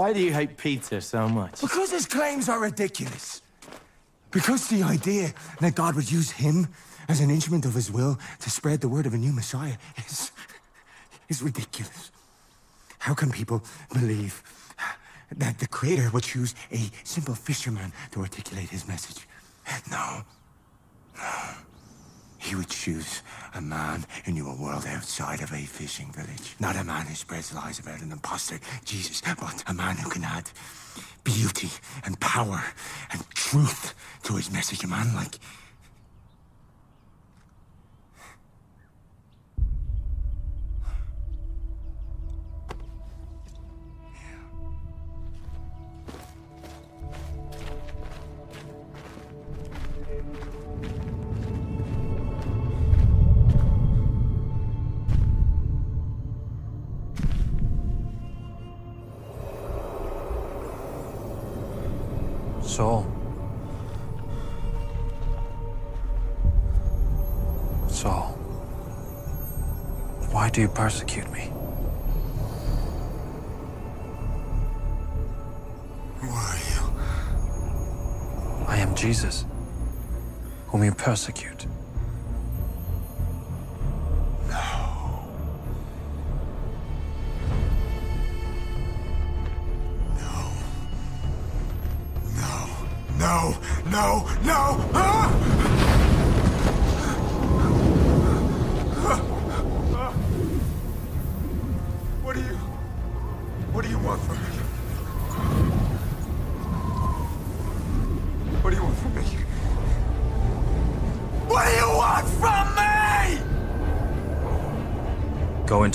Why do you hate Peter so much? Because his claims are ridiculous. Because the idea that God would use him as an instrument of his will to spread the word of a new Messiah is, is ridiculous. How can people believe that the Creator would choose a simple fisherman to articulate his message? No. No. He would choose a man who knew a world outside of a fishing village. Not a man who spreads lies about an impostor, Jesus, but a man who can add beauty and power and truth to his message. A man like. Do you persecute me? Who are you? I am Jesus, whom you persecute. No. No. No. No. Ah!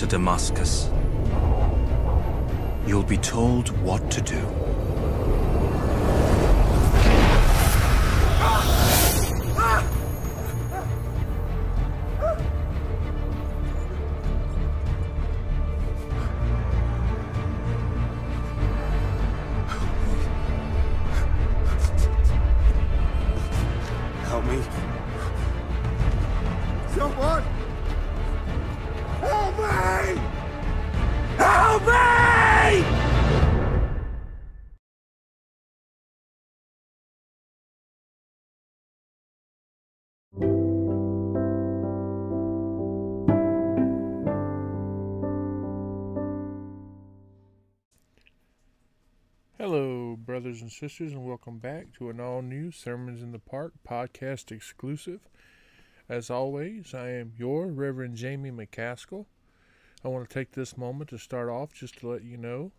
Into Damascus. You'll be told what to do. Help me. Someone! Brothers and sisters, and welcome back to an all new Sermons in the Park podcast exclusive. As always, I am your Reverend Jamie McCaskill. I want to take this moment to start off just to let you know.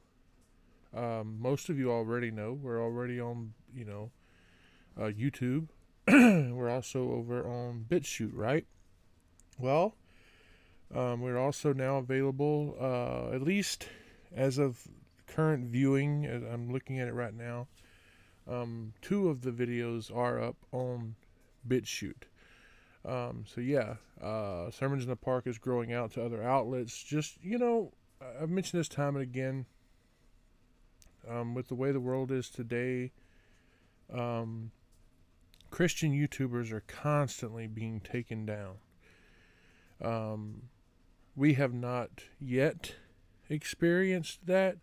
Um, most of you already know we're already on, you know, uh, YouTube. we're also over on BitChute, right? Well, um, we're also now available, uh, at least as of current viewing, I'm looking at it right now, um, two of the videos are up on BitChute. Um, so yeah, uh, Sermons in the Park is growing out to other outlets. Just you know, I've mentioned this time and again. Um, with the way the world is today, um, Christian YouTubers are constantly being taken down. Um, we have not yet experienced that.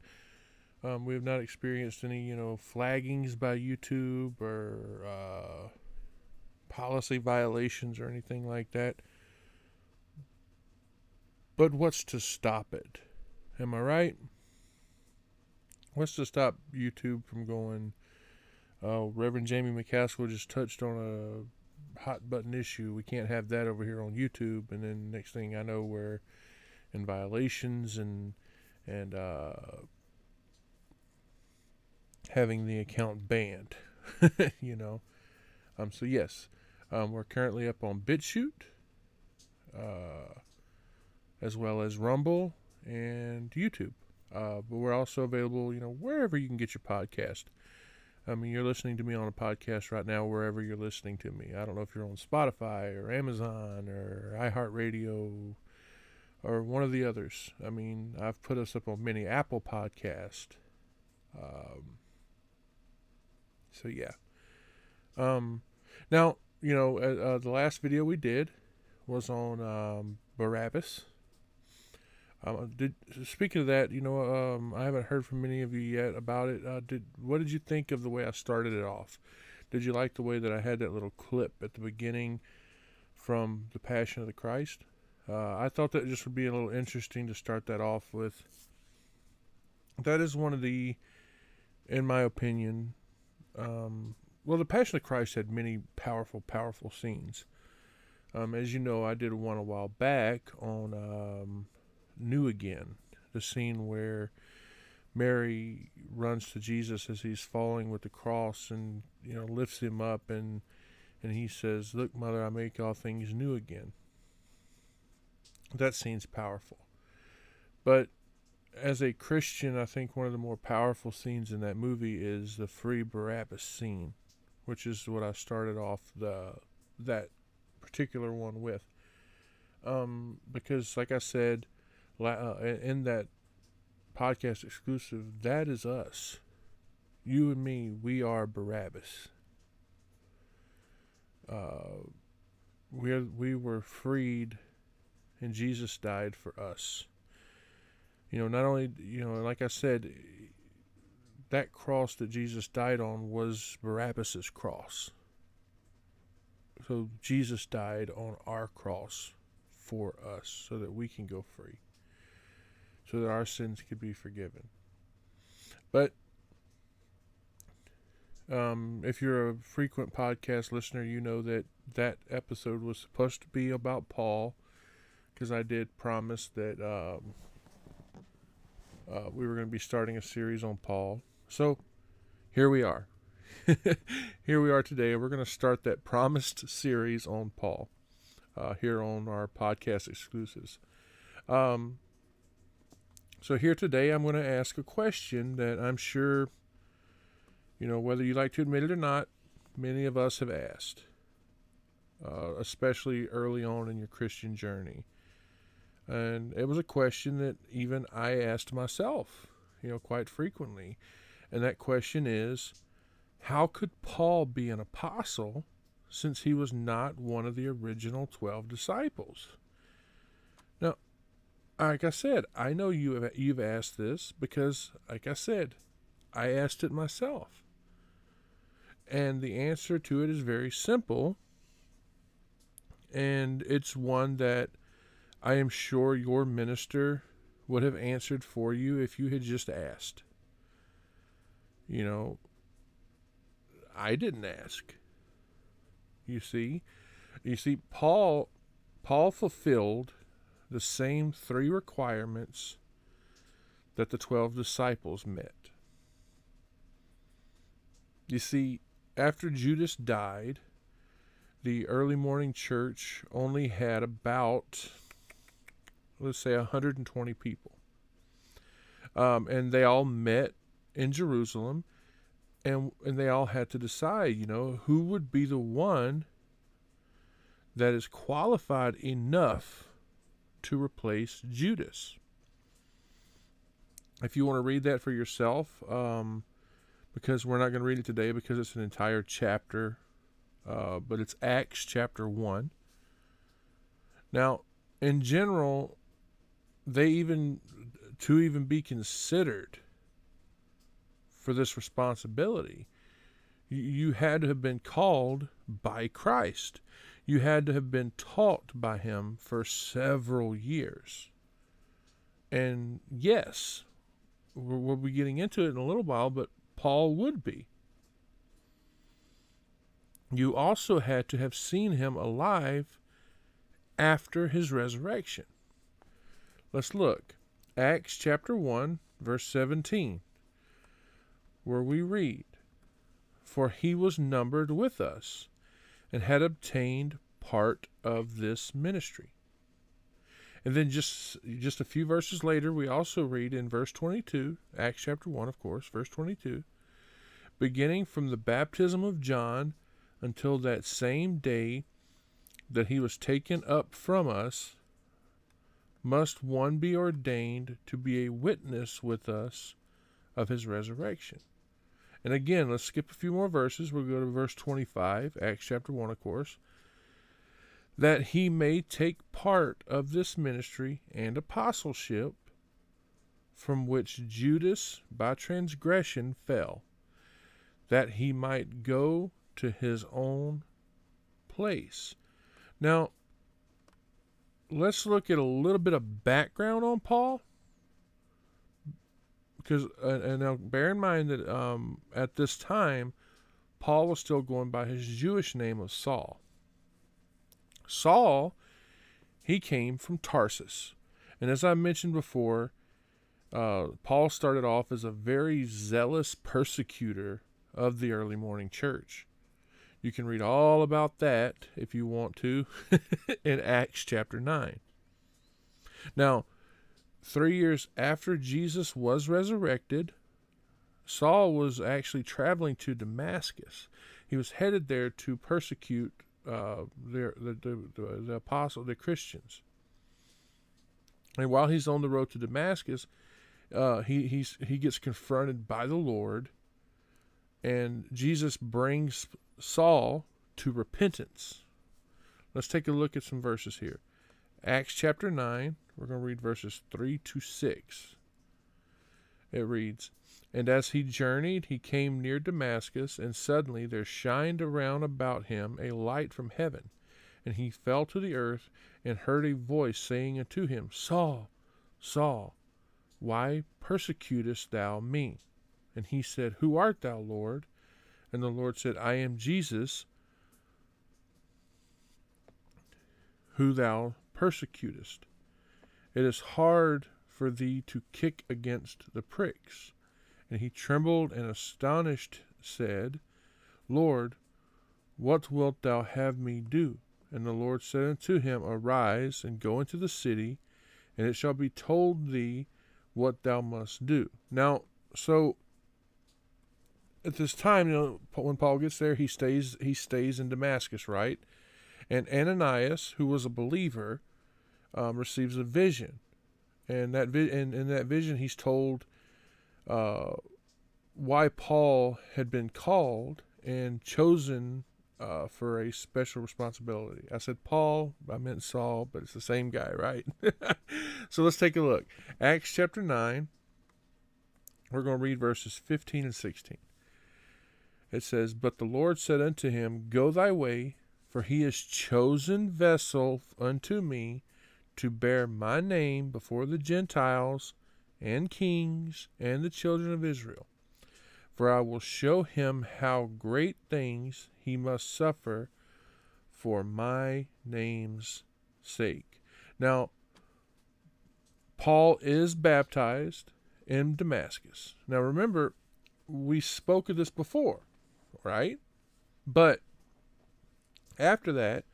Um, we have not experienced any, you know, flaggings by YouTube or uh, policy violations or anything like that. But what's to stop it? Am I right? What's to stop YouTube from going? Uh, Reverend Jamie McCaskill just touched on a hot button issue. We can't have that over here on YouTube. And then next thing I know, we're in violations and and uh, having the account banned. you know. Um. So yes, um, we're currently up on BitChute, uh, as well as Rumble and YouTube. Uh, but we're also available, you know, wherever you can get your podcast. I mean, you're listening to me on a podcast right now, wherever you're listening to me. I don't know if you're on Spotify or Amazon or iHeartRadio or one of the others. I mean, I've put us up on many Apple podcast. Um, so yeah. Um, now you know uh, uh, the last video we did was on um, Barabbas. Um, did speaking of that, you know, um, I haven't heard from many of you yet about it. Uh, did what did you think of the way I started it off? Did you like the way that I had that little clip at the beginning from the Passion of the Christ? Uh, I thought that just would be a little interesting to start that off with. That is one of the, in my opinion, um, well, the Passion of Christ had many powerful, powerful scenes. Um, as you know, I did one a while back on um, New Again, the scene where Mary runs to Jesus as he's falling with the cross and you know lifts him up and and he says, "Look, mother, I make all things new again." That scene's powerful. But as a Christian, I think one of the more powerful scenes in that movie is the free Barabbas scene, which is what I started off the that particular one with. Um, because, like I said, uh, in that podcast exclusive, that is us. You and me, we are Barabbas. Uh, we we were freed, and Jesus died for us. You know, not only you know, like I said, that cross that Jesus died on was Barabbas's cross. So Jesus died on our cross for us, so that we can go free so that our sins could be forgiven. But um, if you're a frequent podcast listener, you know that that episode was supposed to be about Paul, because I did promise that um, uh, we were going to be starting a series on Paul. So here we are. here we are today. We're going to start that promised series on Paul uh, here on our podcast exclusives. Um, so, here today, I'm going to ask a question that I'm sure, you know, whether you like to admit it or not, many of us have asked, uh, especially early on in your Christian journey. And it was a question that even I asked myself, you know, quite frequently. And that question is how could Paul be an apostle since he was not one of the original 12 disciples? Now, like I said, I know you have you've asked this because, like I said, I asked it myself. And the answer to it is very simple. And it's one that I am sure your minister would have answered for you if you had just asked. You know, I didn't ask. You see, you see Paul Paul fulfilled the same three requirements that the 12 disciples met. You see, after Judas died, the early morning church only had about, let's say, 120 people. Um, and they all met in Jerusalem, and, and they all had to decide, you know, who would be the one that is qualified enough to replace Judas. If you want to read that for yourself, um, because we're not going to read it today because it's an entire chapter, uh, but it's Acts chapter 1. Now, in general, they even, to even be considered for this responsibility, you had to have been called by Christ. You had to have been taught by him for several years. And yes, we'll be getting into it in a little while, but Paul would be. You also had to have seen him alive after his resurrection. Let's look. Acts chapter 1, verse 17, where we read, For he was numbered with us and had obtained part of this ministry. And then just just a few verses later, we also read in verse 22, Acts chapter 1, of course, verse 22, beginning from the baptism of John until that same day that he was taken up from us, must one be ordained to be a witness with us of his resurrection. And again, let's skip a few more verses. We'll go to verse 25, Acts chapter 1, of course. That he may take part of this ministry and apostleship from which Judas by transgression fell, that he might go to his own place. Now, let's look at a little bit of background on Paul. Because, uh, and now bear in mind that um, at this time, Paul was still going by his Jewish name of Saul. Saul, he came from Tarsus. And as I mentioned before, uh, Paul started off as a very zealous persecutor of the early morning church. You can read all about that if you want to in Acts chapter 9. Now, three years after Jesus was resurrected, Saul was actually traveling to Damascus. He was headed there to persecute uh, the, the, the, the apostle, the Christians. And while he's on the road to Damascus, uh, he he's, he gets confronted by the Lord, and Jesus brings Saul to repentance. Let's take a look at some verses here. Acts chapter 9, we're going to read verses 3 to 6. It reads, And as he journeyed, he came near Damascus, and suddenly there shined around about him a light from heaven. And he fell to the earth, and heard a voice saying unto him, Saul, Saul, why persecutest thou me? And he said, Who art thou, Lord? And the Lord said, I am Jesus, who thou persecutest. It is hard for thee to kick against the pricks. And he trembled and astonished said, Lord, what wilt thou have me do? And the Lord said unto him, Arise and go into the city, and it shall be told thee what thou must do. Now, so at this time, you know, when Paul gets there, he stays he stays in Damascus, right? And Ananias, who was a believer, um, receives a vision, and that vi- and in that vision, he's told uh, why Paul had been called and chosen uh, for a special responsibility. I said Paul, I meant Saul, but it's the same guy, right? so let's take a look. Acts chapter 9. We're going to read verses 15 and 16. It says, But the Lord said unto him, Go thy way, for he is chosen vessel unto me to bear my name before the Gentiles and kings and the children of Israel. For I will show him how great things he must suffer for my name's sake. Now, Paul is baptized in Damascus. Now, remember, we spoke of this before, right? But after that,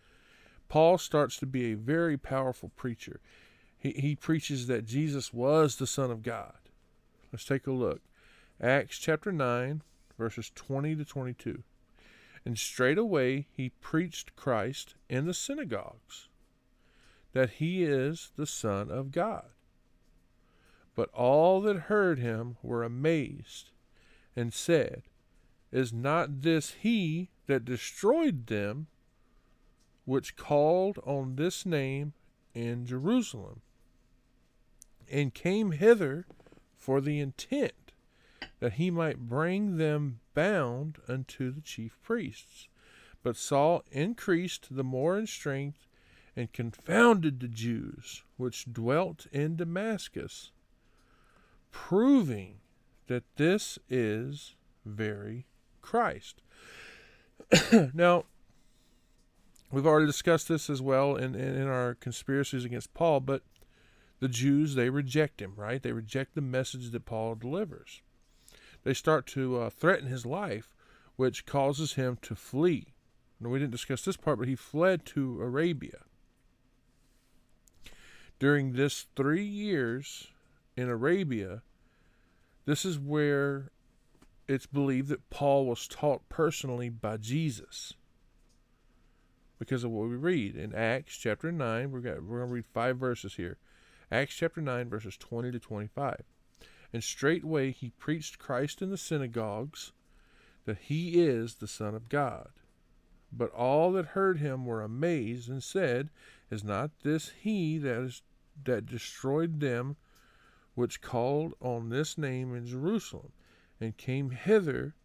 Paul starts to be a very powerful preacher. He, he preaches that Jesus was the Son of God. Let's take a look. Acts chapter 9, verses 20 to 22. And straightway he preached Christ in the synagogues, that he is the Son of God. But all that heard him were amazed, and said, Is not this he that destroyed them which called on this name in Jerusalem, and came hither for the intent that he might bring them bound unto the chief priests. But Saul increased the more in strength and confounded the Jews which dwelt in Damascus, proving that this is very Christ. now, We've already discussed this as well in, in, in, our conspiracies against Paul, but the Jews, they reject him, right? They reject the message that Paul delivers. They start to uh, threaten his life, which causes him to flee. Now, we didn't discuss this part, but he fled to Arabia. During this three years in Arabia, this is where it's believed that Paul was taught personally by Jesus because of what we read in Acts chapter 9. We're going to read five verses here. Acts chapter 9, verses 20 to 25. And straightway he preached Christ in the synagogues, that he is the Son of God. But all that heard him were amazed, and said, Is not this he that is that destroyed them which called on this name in Jerusalem, and came hither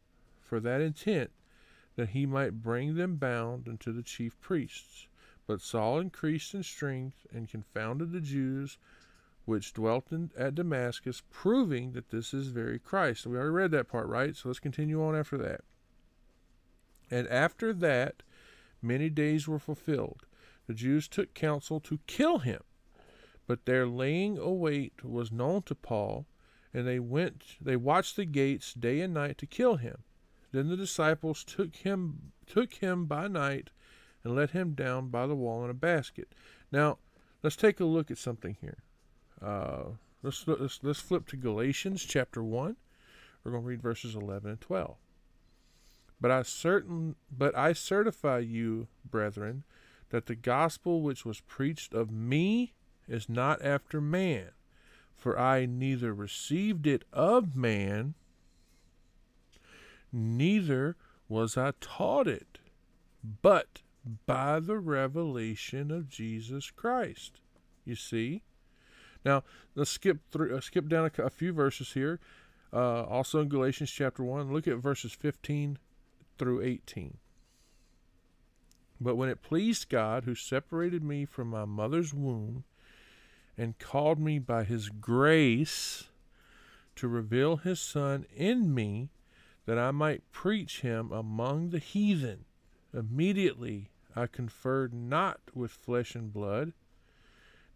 for that intent, that he might bring them bound unto the chief priests. But Saul increased in strength and confounded the Jews which dwelt in, at Damascus, proving that this is very Christ. We already read that part, right? So let's continue on after that. And after that, many days were fulfilled. The Jews took counsel to kill him, but their laying await was known to Paul, and they went, they watched the gates day and night to kill him. Then the disciples took him, took him by night, and let him down by the wall in a basket. Now, let's take a look at something here. Uh, let's, let's let's flip to Galatians chapter one. We're going to read verses eleven and twelve. But I certain, but I certify you, brethren, that the gospel which was preached of me is not after man, for I neither received it of man, neither was I taught it, but by the revelation of Jesus Christ. You see? Now, let's skip through, uh, skip down a, a, few verses here. Uh, also in Galatians chapter 1, look at verses 15 through 18. But when it pleased God, who separated me from my mother's womb and called me by his grace to reveal his Son in me, that I might preach him among the heathen, immediately I conferred not with flesh and blood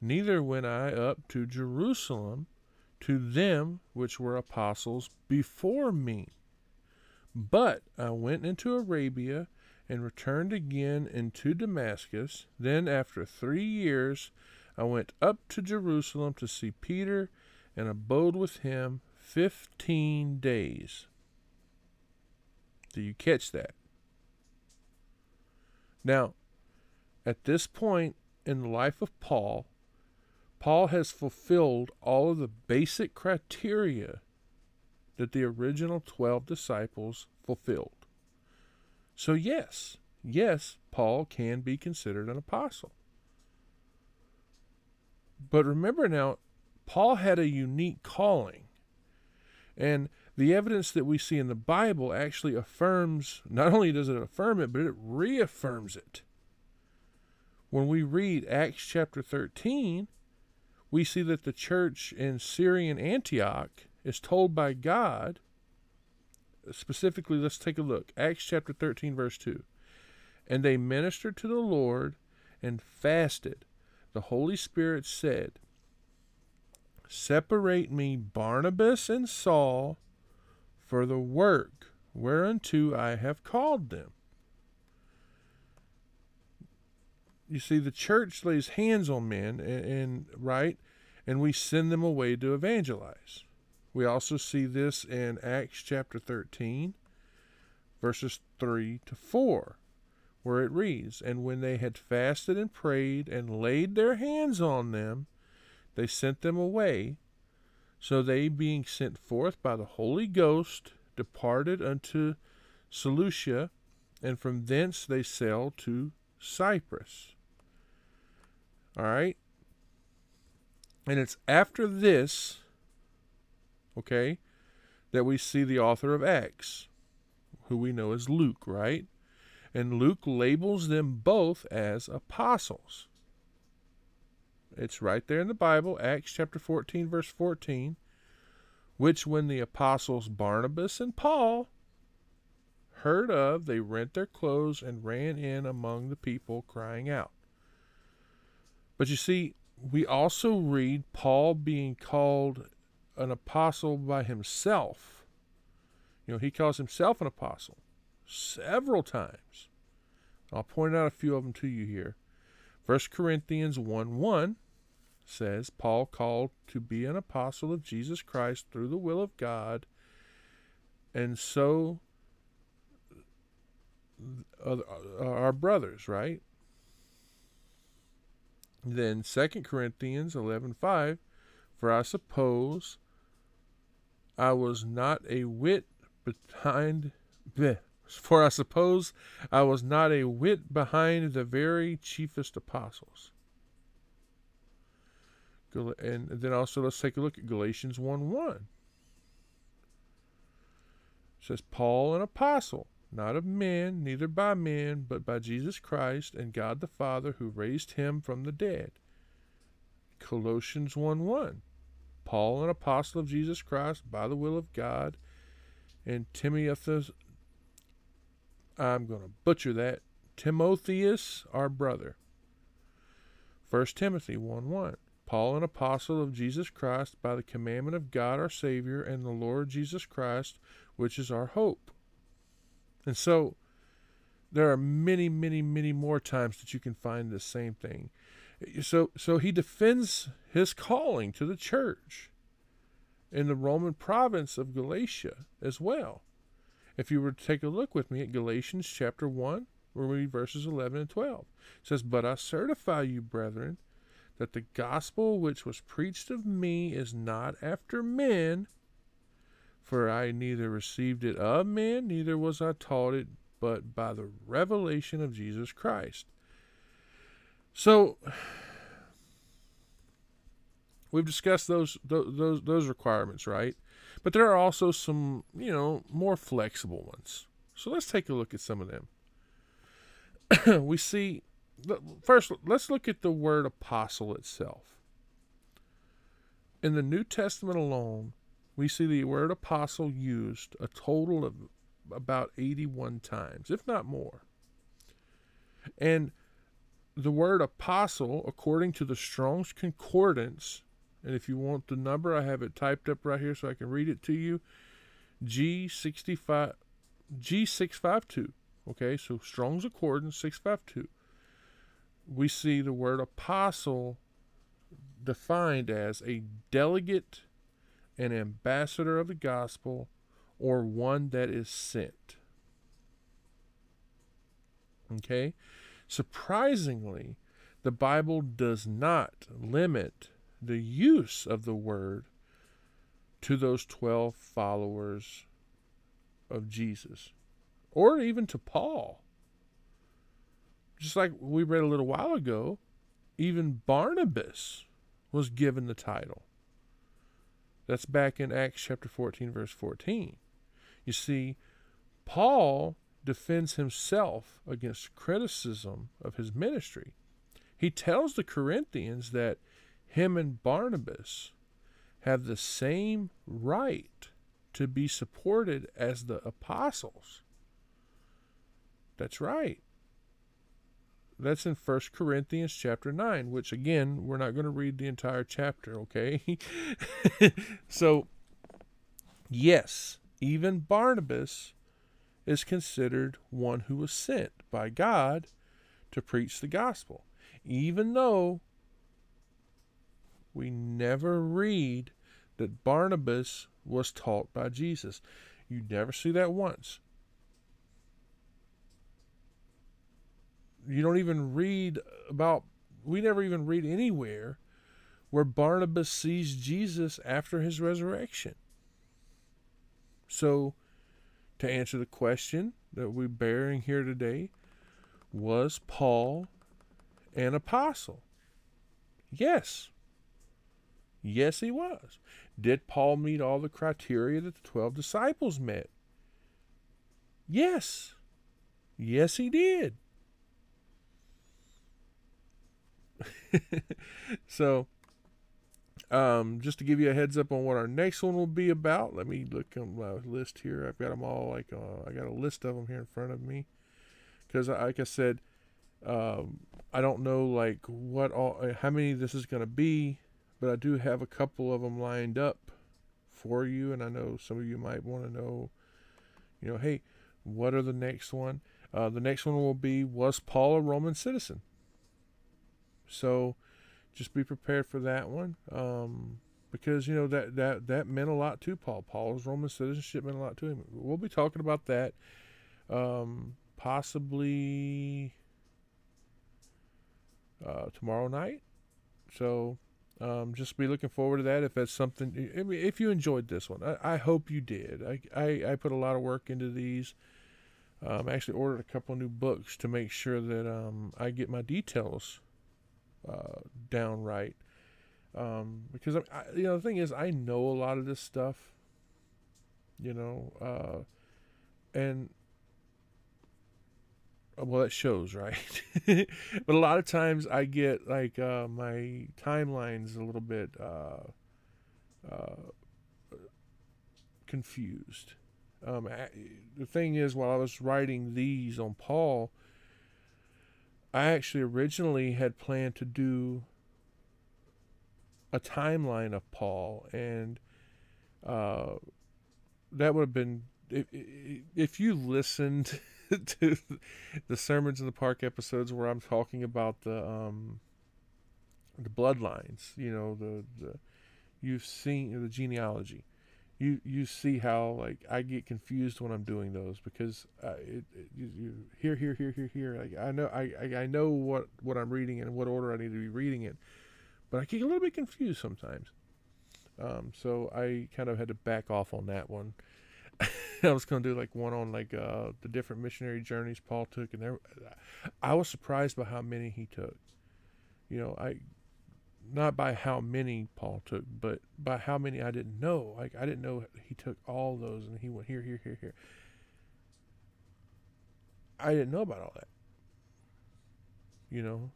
neither went I up to Jerusalem to them which were apostles before me. But I went into Arabia and returned again into Damascus. Then, after three years, I went up to Jerusalem to see Peter and abode with him fifteen days. Do you catch that? Now, at this point in the life of Paul, Paul has fulfilled all of the basic criteria that the original 12 disciples fulfilled. So, yes, yes, Paul can be considered an apostle. But remember now, Paul had a unique calling. And the evidence that we see in the Bible actually affirms, not only does it affirm it, but it reaffirms it. When we read Acts chapter 13, we see that the church in Syrian Antioch is told by God, specifically, let's take a look. Acts chapter 13, verse 2. And they ministered to the Lord and fasted. The Holy Spirit said, Separate me Barnabas and Saul for the work whereunto I have called them. you see, the church lays hands on men, and, and, right, and we send them away to evangelize. We also see this in Acts chapter 13, verses 3 to 4, where it reads, And when they had fasted and prayed and laid their hands on them, they sent them away. So they, being sent forth by the Holy Ghost, departed unto Seleucia, and from thence they sailed to Cyprus. All right? And it's after this, okay, that we see the author of Acts, who we know as Luke, right? And Luke labels them both as apostles. It's right there in the Bible, Acts chapter 14, verse 14, which when the apostles Barnabas and Paul heard of, they rent their clothes and ran in among the people, crying out. But you see, we also read Paul being called an apostle by himself. You know, he calls himself an apostle several times. I'll point out a few of them to you here. 1 Corinthians 1 1 says, Paul called to be an apostle of Jesus Christ through the will of God, and so uh, our brothers, right? Then 2 Corinthians 11:5 For I suppose I was not a whit behind bleh, for I suppose I was not a whit behind the very chiefest apostles. And then also let's take a look at Galatians 1 1. It says, Paul, an apostle, not of men, neither by men, but by Jesus Christ and God the Father who raised him from the dead. Colossians 1 1. Paul, an apostle of Jesus Christ by the will of God, and Timotheus, I'm going to butcher that, Timotheus, our brother. 1 Timothy 1 1. Paul, an apostle of Jesus Christ by the commandment of God our Savior and the Lord Jesus Christ, which is our hope. And so there are many, many, many more times that you can find the same thing. So so he defends his calling to the church in the Roman province of Galatia as well. If you were to take a look with me at Galatians chapter 1, we'll read verses 11 and 12. It says, But I certify you, brethren, that the gospel which was preached of me is not after men, for I neither received it of men, neither was I taught it, but by the revelation of Jesus Christ. So we've discussed those those those requirements, right? But there are also some, you know, more flexible ones. So let's take a look at some of them. we see first let's look at the word apostle itself. In the New Testament alone, we see the word apostle used a total of about 81 times, if not more. And the word apostle, according to the Strong's Concordance, and if you want the number, I have it typed up right here so I can read it to you. G65 G652. Okay, so Strong's Accordance 652. We see the word apostle defined as a delegate, an ambassador of the gospel, or one that is sent. Okay? Surprisingly, the Bible does not limit the use of the word to those 12 followers of Jesus, or even to Paul. Just like we read a little while ago, even Barnabas was given the title. That's back in Acts chapter 14, verse 14. You see, Paul defends himself against criticism of his ministry. He tells the Corinthians that him and Barnabas have the same right to be supported as the apostles. That's right. That's in 1 Corinthians chapter 9, which again, we're not going to read the entire chapter, okay? so, yes, even Barnabas is considered one who was sent by God to preach the gospel, even though we never read that Barnabas was taught by Jesus. You never see that once. You don't even read about, we never even read anywhere where Barnabas sees Jesus after his resurrection. So, to answer the question that we're bearing here today, was Paul an apostle? Yes. Yes, he was. Did Paul meet all the criteria that the 12 disciples met? Yes. Yes, he did. so, um, just to give you a heads up on what our next one will be about, let me look on my list here. I've got them all like uh, I got a list of them here in front of me because, like I said, um, I don't know like what all how many this is going to be but I do have a couple of them lined up for you, and I know some of you might want to know, you know, hey, what are the next one? Uh, the next one will be was Paul a Roman citizen? So, just be prepared for that one, um, because you know that that that meant a lot to Paul. Paul's Roman citizenship meant a lot to him. We'll be talking about that, um, possibly uh, tomorrow night. So um, just be looking forward to that. If that's something, I mean, if you enjoyed this one, I, I hope you did. I, I, I, put a lot of work into these. Um, I actually ordered a couple new books to make sure that um, I get my details uh, down right. Um, because I, I, you know, the thing is, I know a lot of this stuff. You know, uh, and well, that shows, right? but a lot of times I get like uh, my timelines a little bit uh, uh, confused. Um, I, the thing is, while I was writing these on Paul, I actually originally had planned to do a timeline of Paul, and uh, that would have been if, if you listened to the sermons in the park episodes where I'm talking about the um, the bloodlines, you know, the, the you've seen the genealogy you you see how like I get confused when I'm doing those because uh, it, it, you, you here here here here here like I know I, I I know what what I'm reading and what order I need to be reading it, but I get a little bit confused sometimes. Um, so I kind of had to back off on that one. I was to do like one on like uh, the different missionary journeys Paul took, and there, I was surprised by how many he took. You know, I not by how many Paul took, but by how many I didn't know. Like I didn't know he took all those and he went here, here, here, here. I didn't know about all that. You know.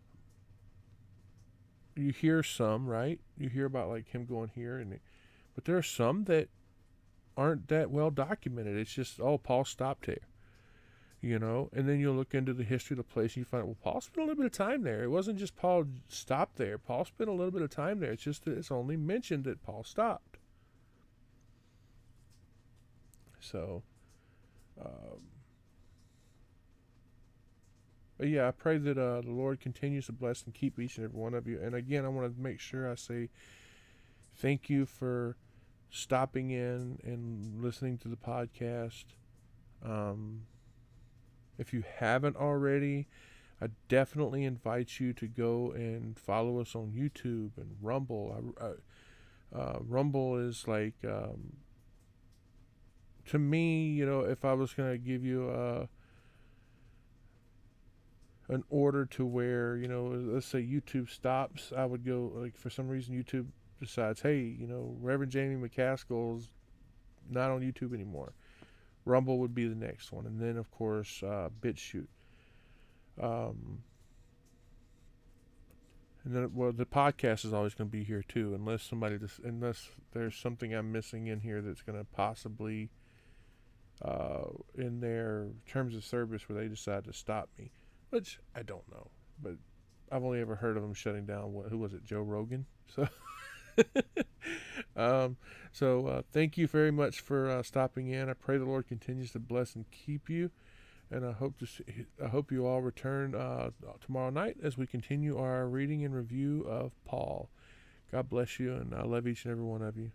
You hear some, right? You hear about like him going here and but there are some that aren't that well documented. It's just oh Paul stopped here you know, and then you'll look into the history of the place and you find, well, Paul spent a little bit of time there. It wasn't just Paul stopped there. Paul spent a little bit of time there. It's just that it's only mentioned that Paul stopped. So, um, but yeah, I pray that uh, the Lord continues to bless and keep each and every one of you. And again, I want to make sure I say thank you for stopping in and listening to the podcast. Um, if you haven't already, I definitely invite you to go and follow us on YouTube and Rumble. I, uh, Rumble is like, um, to me, you know, if I was going to give you a an order to where you know, let's say YouTube stops, I would go like for some reason YouTube decides, hey, you know, Reverend Jamie McCaskill's not on YouTube anymore. Rumble would be the next one, and then of course uh, BitChute. Um, and then, well, the podcast is always going to be here too, unless somebody, unless there's something I'm missing in here that's going to possibly, uh, in their terms of service, where they decide to stop me, which I don't know, but I've only ever heard of them shutting down. What, who was it, Joe Rogan? So. um, so uh, thank you very much for uh, stopping in. I pray the Lord continues to bless and keep you, and I hope to see, I hope you all return uh, tomorrow night as we continue our reading and review of Paul. God bless you, and I love each and every one of you.